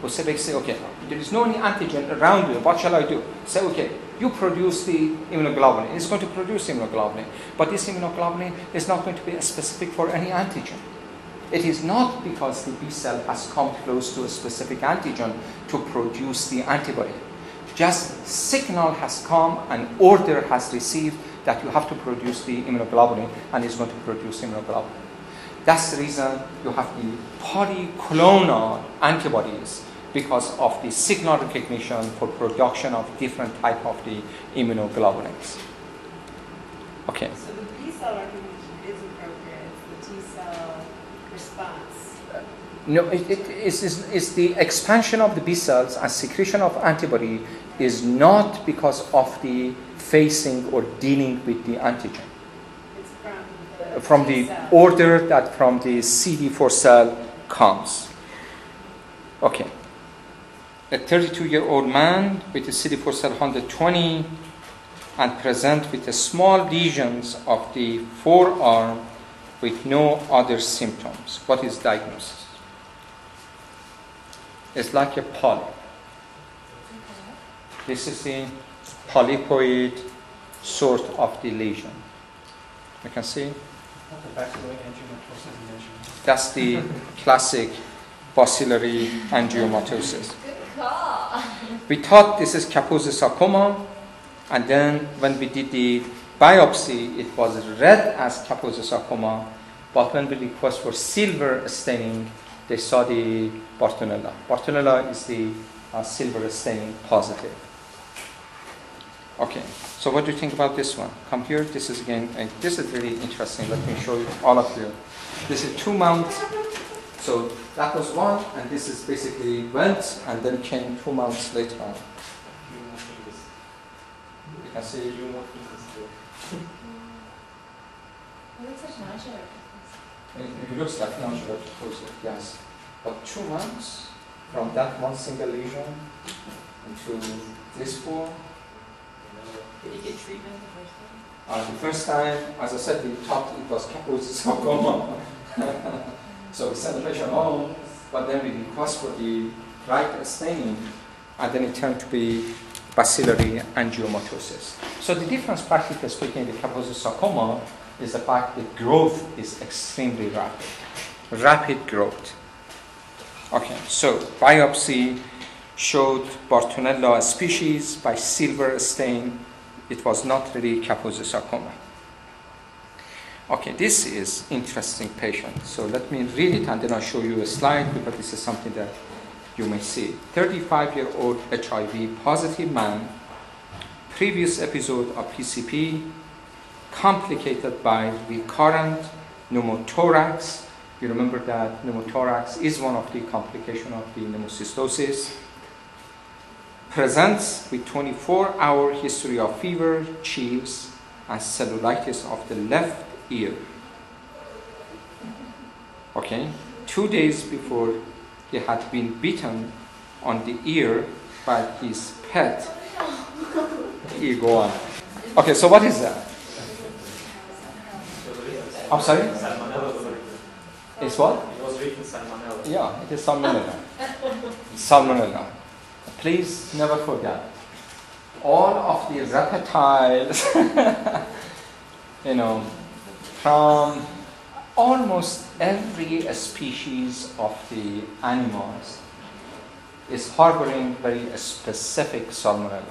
Speaker 1: So they say, okay, there is no any antigen around you. What shall I do? Say, okay, you produce the immunoglobulin. It's going to produce immunoglobulin, but this immunoglobulin is not going to be specific for any antigen. It is not because the B cell has come close to a specific antigen to produce the antibody. Just signal has come, and order has received that you have to produce the immunoglobulin and it's going to produce immunoglobulin. That's the reason you have the polyclonal antibodies because of the signal recognition for production of different type of the immunoglobulins. Okay.
Speaker 6: So the B cell recognition is appropriate, it's the T cell response.
Speaker 1: No, it, it is, is, is the expansion of the B cells and secretion of antibody is not because of the facing or dealing with the antigen.
Speaker 6: It's from the
Speaker 1: From the order that from the CD4 cell comes. Okay. A 32 year old man with a CD4 cell 120 and present with a small lesions of the forearm with no other symptoms. What is diagnosis? It's like a polyp. This is the polypoid sort of the lesion. You can see that's the classic bacillary angiomatosis. We thought this is Kaposi sarcoma, and then when we did the biopsy, it was read as Kaposi sarcoma, but when we request for silver staining, they saw the Bartonella. Bartonella is the uh, silver staining positive. Okay, so what do you think about this one? Come here. This is again, uh, this is really interesting. Let me show you all of you. This is two months. So that was one, and this is basically went and then came two months later on. You can see
Speaker 2: It looks like
Speaker 1: tuberculosis, yes. But two months from that one single lesion into this form.
Speaker 6: Did you get treatment the first time?
Speaker 1: Uh, the first time, as I said, we thought it was sarcoma. <laughs> so we sent the patient home, but then we request for the right staining, and then it turned to be bacillary angiomatosis. So the difference, practically speaking, with Kaposi sarcoma is the fact that growth is extremely rapid. Rapid growth. Okay, so biopsy showed Bartonella species by silver stain. It was not really Kaposi sarcoma. Okay, this is interesting patient. So let me read it and then I'll show you a slide because this is something that you may see. 35 year old HIV positive man, previous episode of PCP, complicated by recurrent pneumothorax. You remember that pneumothorax is one of the complications of the pneumocystosis. Presents with 24 hour history of fever, chills, and cellulitis of the left ear. Okay, two days before he had been bitten on the ear by his pet iguana. Okay, so what is that? I'm sorry?
Speaker 3: Salmonella was written.
Speaker 1: It's what?
Speaker 3: It was written salmonella.
Speaker 1: Yeah, it is salmonella. salmonella. Please never forget. All of the reptiles, <laughs> you know, from almost every species of the animals, is harboring very specific salmonella.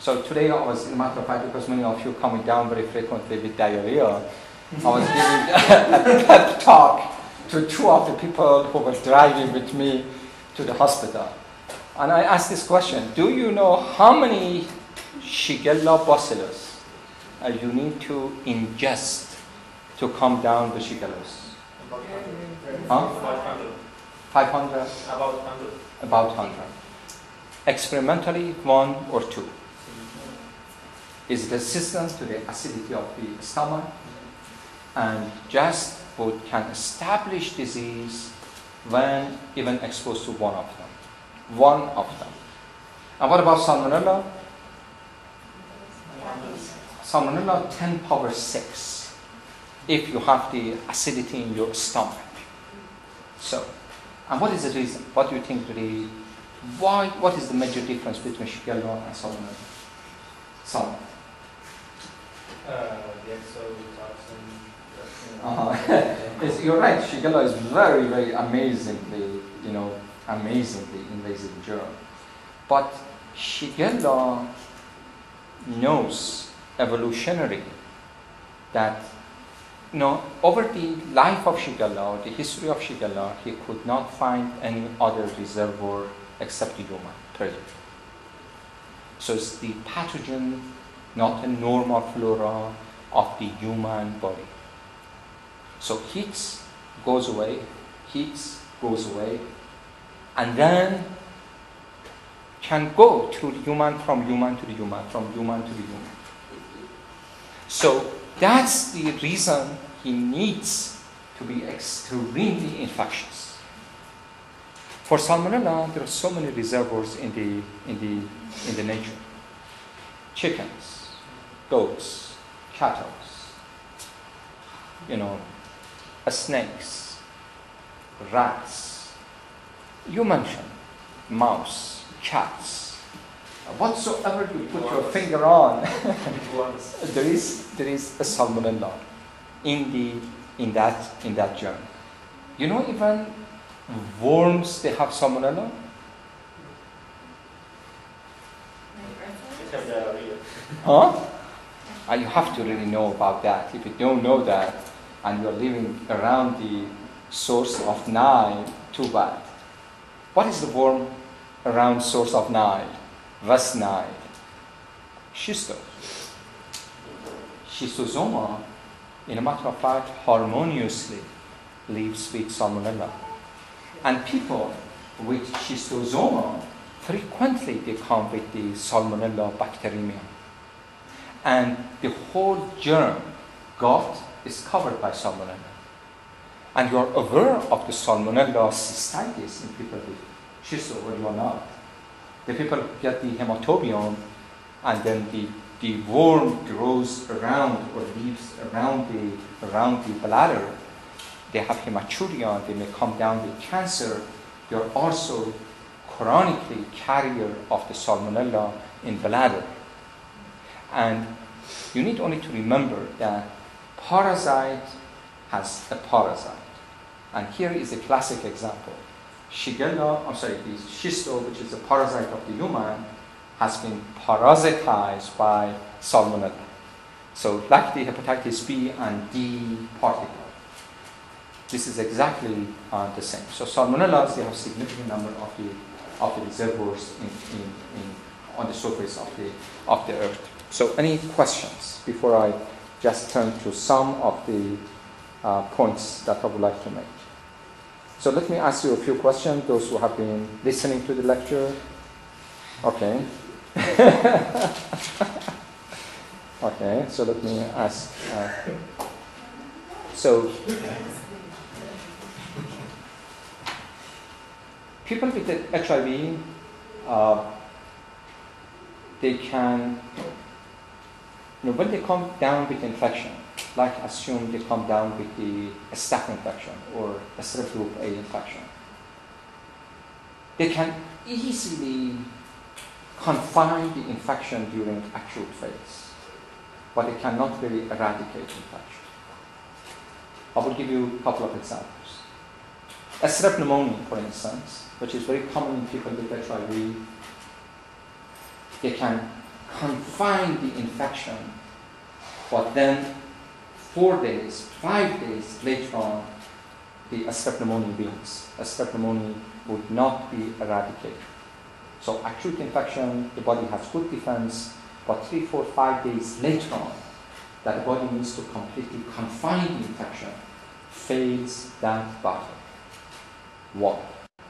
Speaker 1: So today I was, in matter of fact, because many of you coming down very frequently with diarrhea, I was giving <laughs> a pep talk to two of the people who were driving with me to the hospital. And I asked this question, do you know how many Shigella bacillus uh, you need to ingest to come down the Shigellus? Huh?
Speaker 3: 500.
Speaker 1: 500?
Speaker 3: About 100.
Speaker 1: About 100. Experimentally, one or two. Is resistant to the acidity of the stomach and just would can establish disease when even exposed to one of them. One of them. And what about salmonella? Salmonella 10 power 6 if you have the acidity in your stomach. So, and what is the reason? What do you think the why what is the major difference between Shigella and Salmonella? Salmonella.
Speaker 5: Uh.
Speaker 1: Uh-huh. <laughs> You're right. Shigella is very, very amazingly, you know, amazingly invasive germ. But Shigella knows evolutionary that, you know, over the life of Shigella, the history of Shigella, he could not find any other reservoir except the human predator. So it's the pathogen, not a normal flora of the human body. So heat goes away, heat goes away, and then can go the human from human to the human, from human to the human. So that's the reason he needs to be extremely infectious. For salmonella, there are so many reservoirs in the in the in the nature. Chickens, goats, cattle, you know, uh, snakes, rats. You mentioned mouse, cats. Whatsoever you put your finger on, <laughs> there is there is a salmonella in the in that in that germ. You know, even worms they have salmonella. Huh? And you have to really know about that. If you don't know that and you're living around the source of Nile, too bad. What is the worm around source of Nile? West Nile. Schisto. Schistosoma, in a matter of fact, harmoniously lives with salmonella. And people with schistosoma frequently they come with the salmonella bacteremia. And the whole germ gut is covered by salmonella. And you are aware of the salmonella cystitis in people with schisto or you are not. The people who get the hematobium and then the, the worm grows around or lives around the, around the bladder, they have hematuria, they may come down with cancer. They are also chronically carrier of the salmonella in the bladder. And you need only to remember that parasite has a parasite. And here is a classic example. Shigella, I'm sorry, the schisto, which is a parasite of the human, has been parasitized by salmonella. So like the hepatitis B and D particle. This is exactly uh, the same. So salmonellas, they have a significant number of the of the reservoirs in, in, in, on the surface of the of the earth. So any questions before I just turn to some of the uh, points that I would like to make. So let me ask you a few questions, those who have been listening to the lecture. Okay. <laughs> okay, so let me ask. Uh, so, people with HIV, uh, they can, you know, when they come down with infection, like assume they come down with the staph infection or a strep group A infection, they can easily confine the infection during acute phase, but they cannot really eradicate infection. I will give you a couple of examples. a strep pneumonia, for instance, which is very common in people with HIV, they can confine the infection, but then four days, five days later on, the strep pneumonia begins. A pneumonia would not be eradicated. So acute infection, the body has good defense, but three, four, five days later on, that the body needs to completely confine the infection, fails that battle. Why?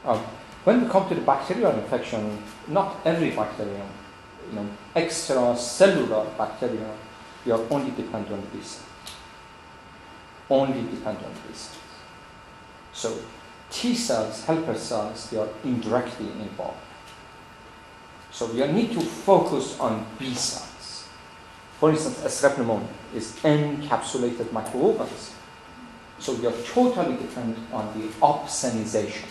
Speaker 1: Um, when we come to the bacterial infection, not every bacterium, you know, extracellular bacteria, we are only dependent on this. Only depend on this. So T cells, helper cells, they are indirectly involved. So we need to focus on B cells. For instance, a strep pneumonia is encapsulated microorganism. So we are totally dependent on the opsonization.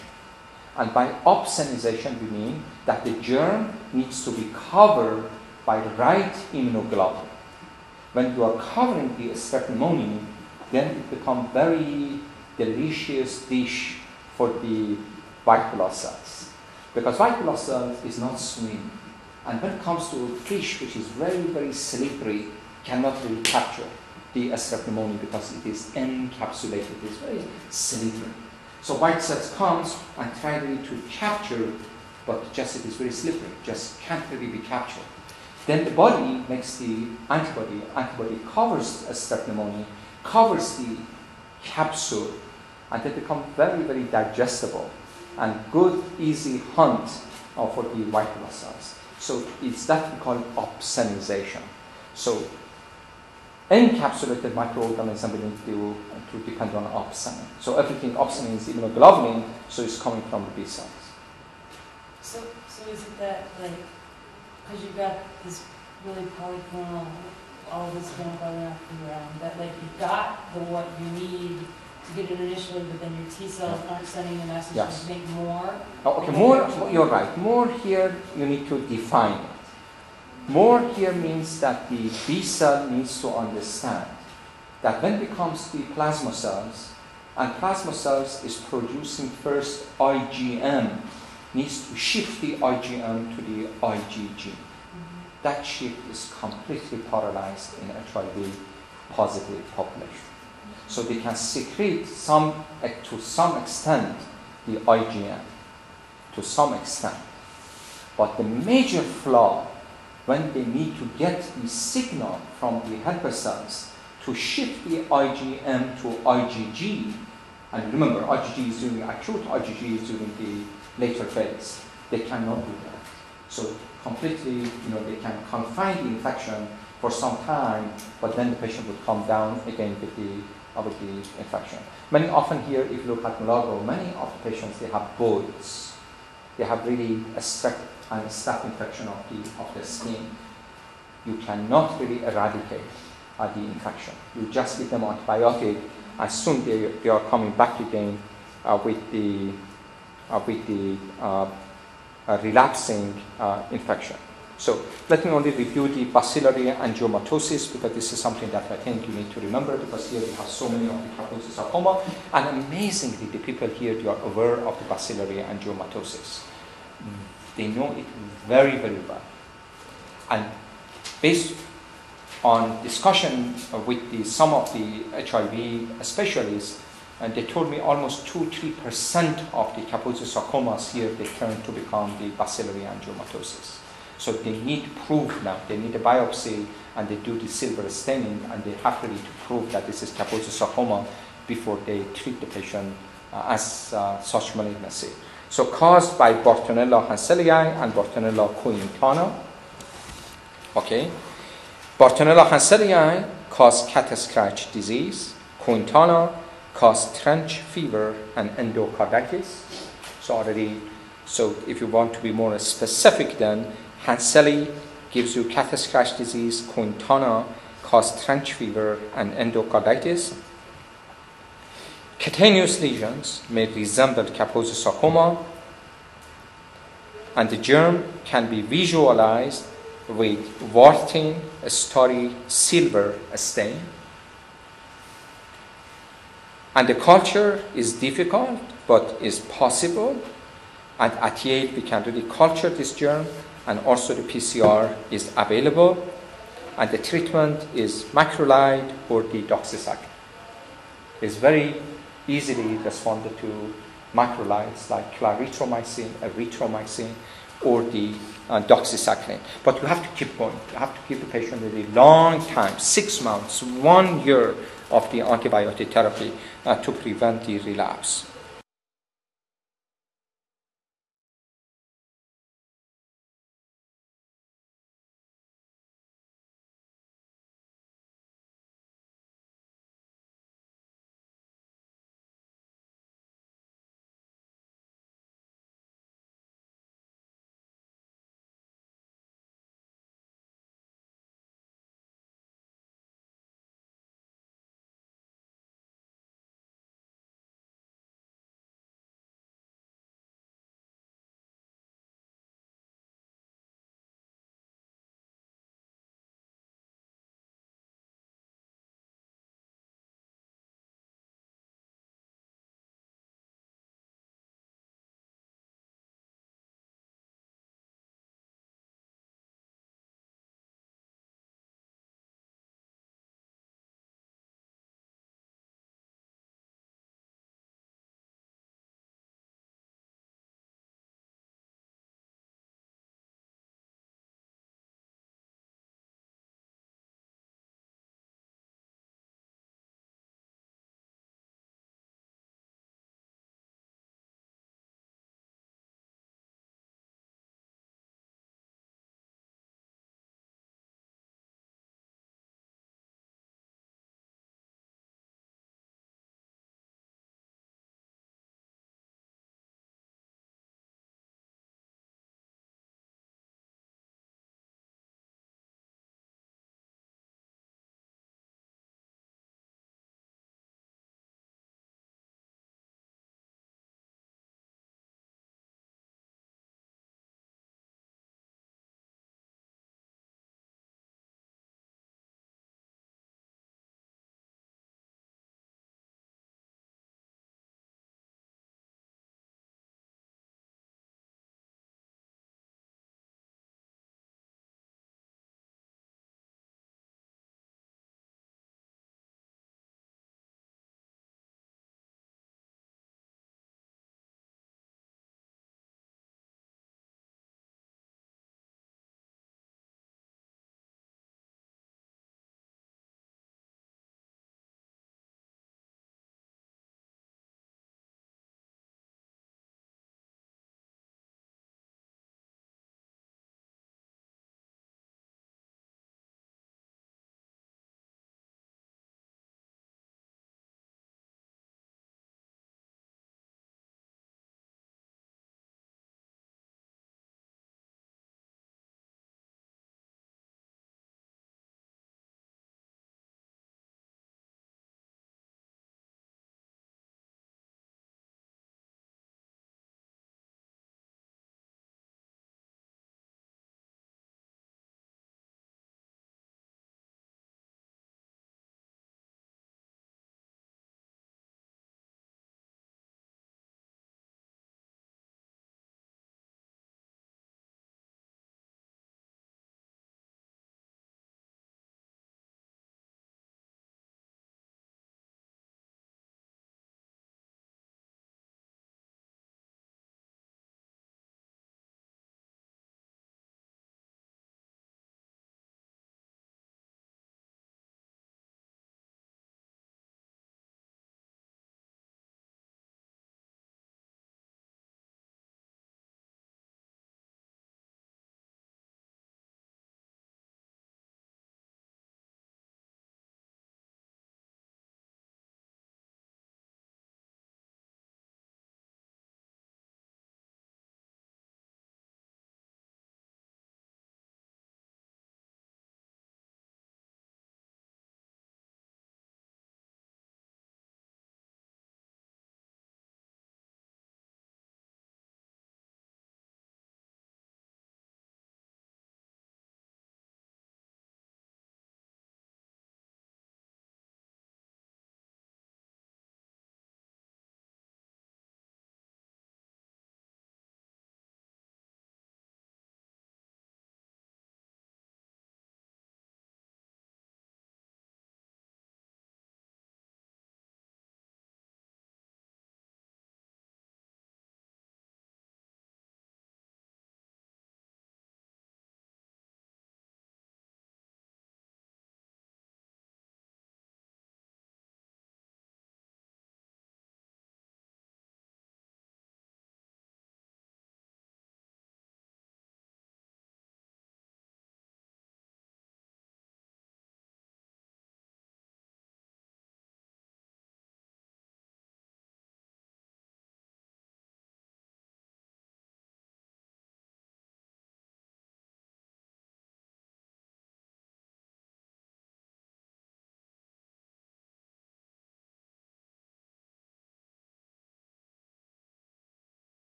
Speaker 1: And by opsonization, we mean that the germ needs to be covered by the right immunoglobulin. When you are covering the strep pneumonia, then it becomes very delicious dish for the white blood cells. Because white blood cells is not sweet. And when it comes to a fish, which is very, very slippery, cannot really capture the strep because it is encapsulated, it is very slippery. So white cells comes and try really to capture, but just it is very slippery, just can't really be captured. Then the body makes the antibody, antibody covers a strep pneumonia, covers the capsule, and they become very, very digestible and good, easy hunt uh, for the white blood cells. So it's that we call opsonization. So encapsulated microorganism will to, to depend on opsonin. So everything opsonin is immunoglobulin, so it's coming from the B cells.
Speaker 7: So, so is it that, like, because you've got this really polyclonal, all this going around, the ground. that like you got the what you need to get it initially, but then your T cells aren't sending the message
Speaker 1: Yes.
Speaker 7: to make more?
Speaker 1: Oh, okay, more, you're right. More here, you need to define it. More here means that the B cell needs to understand that when it comes to the plasma cells, and plasma cells is producing first IgM, needs to shift the IgM to the IgG. That shift is completely paralyzed in HIV positive population. So they can secrete some, to some extent, the IgM, to some extent. But the major flaw when they need to get the signal from the helper cells to shift the IgM to IgG, and remember, IgG is during acute, IgG is during the later phase. They cannot do that. So completely, you know, they can confine the infection for some time, but then the patient would come down again with the, uh, with the infection. Many often here, if you look at Milagro, many of the patients, they have boils. They have really a strep and staph infection of the, of the skin. You cannot really eradicate uh, the infection. You just give them antibiotic, as soon they, they are coming back again uh, with the, uh, with the uh, relapsing uh, infection. So let me only review the bacillary angiomatosis because this is something that I think you need to remember because here we have so many of the Kaposi sarcoma and amazingly the people here they are aware of the bacillary angiomatosis. They know it very, very well. And based on discussion with the, some of the HIV specialists, and they told me almost 2-3% of the Kaposi here, they turn to become the bacillary angiomatosis. So they need proof now. They need a biopsy and they do the silver staining and they have really to prove that this is Kaposi before they treat the patient uh, as uh, such malignancy. So caused by Bartonella henselae and Bartonella quintana. Okay. Bartonella henselae cause cat scratch disease. Quintana cause trench fever and endocarditis. So already, so if you want to be more specific then, Henselae gives you cat scratch disease, Quintana cause trench fever and endocarditis. Cutaneous lesions may resemble Kaposi sarcoma, and the germ can be visualized with warting, starry silver stain. And the culture is difficult, but is possible. And at Yale, we can really culture this germ, and also the PCR is available. And the treatment is macrolide or doxycycline. It's very easily responded to macrolides like clarithromycin, erythromycin, or the uh, doxycycline. But you have to keep going. You have to keep the patient really long time, six months, one year of the antibiotic therapy uh, to prevent the relapse.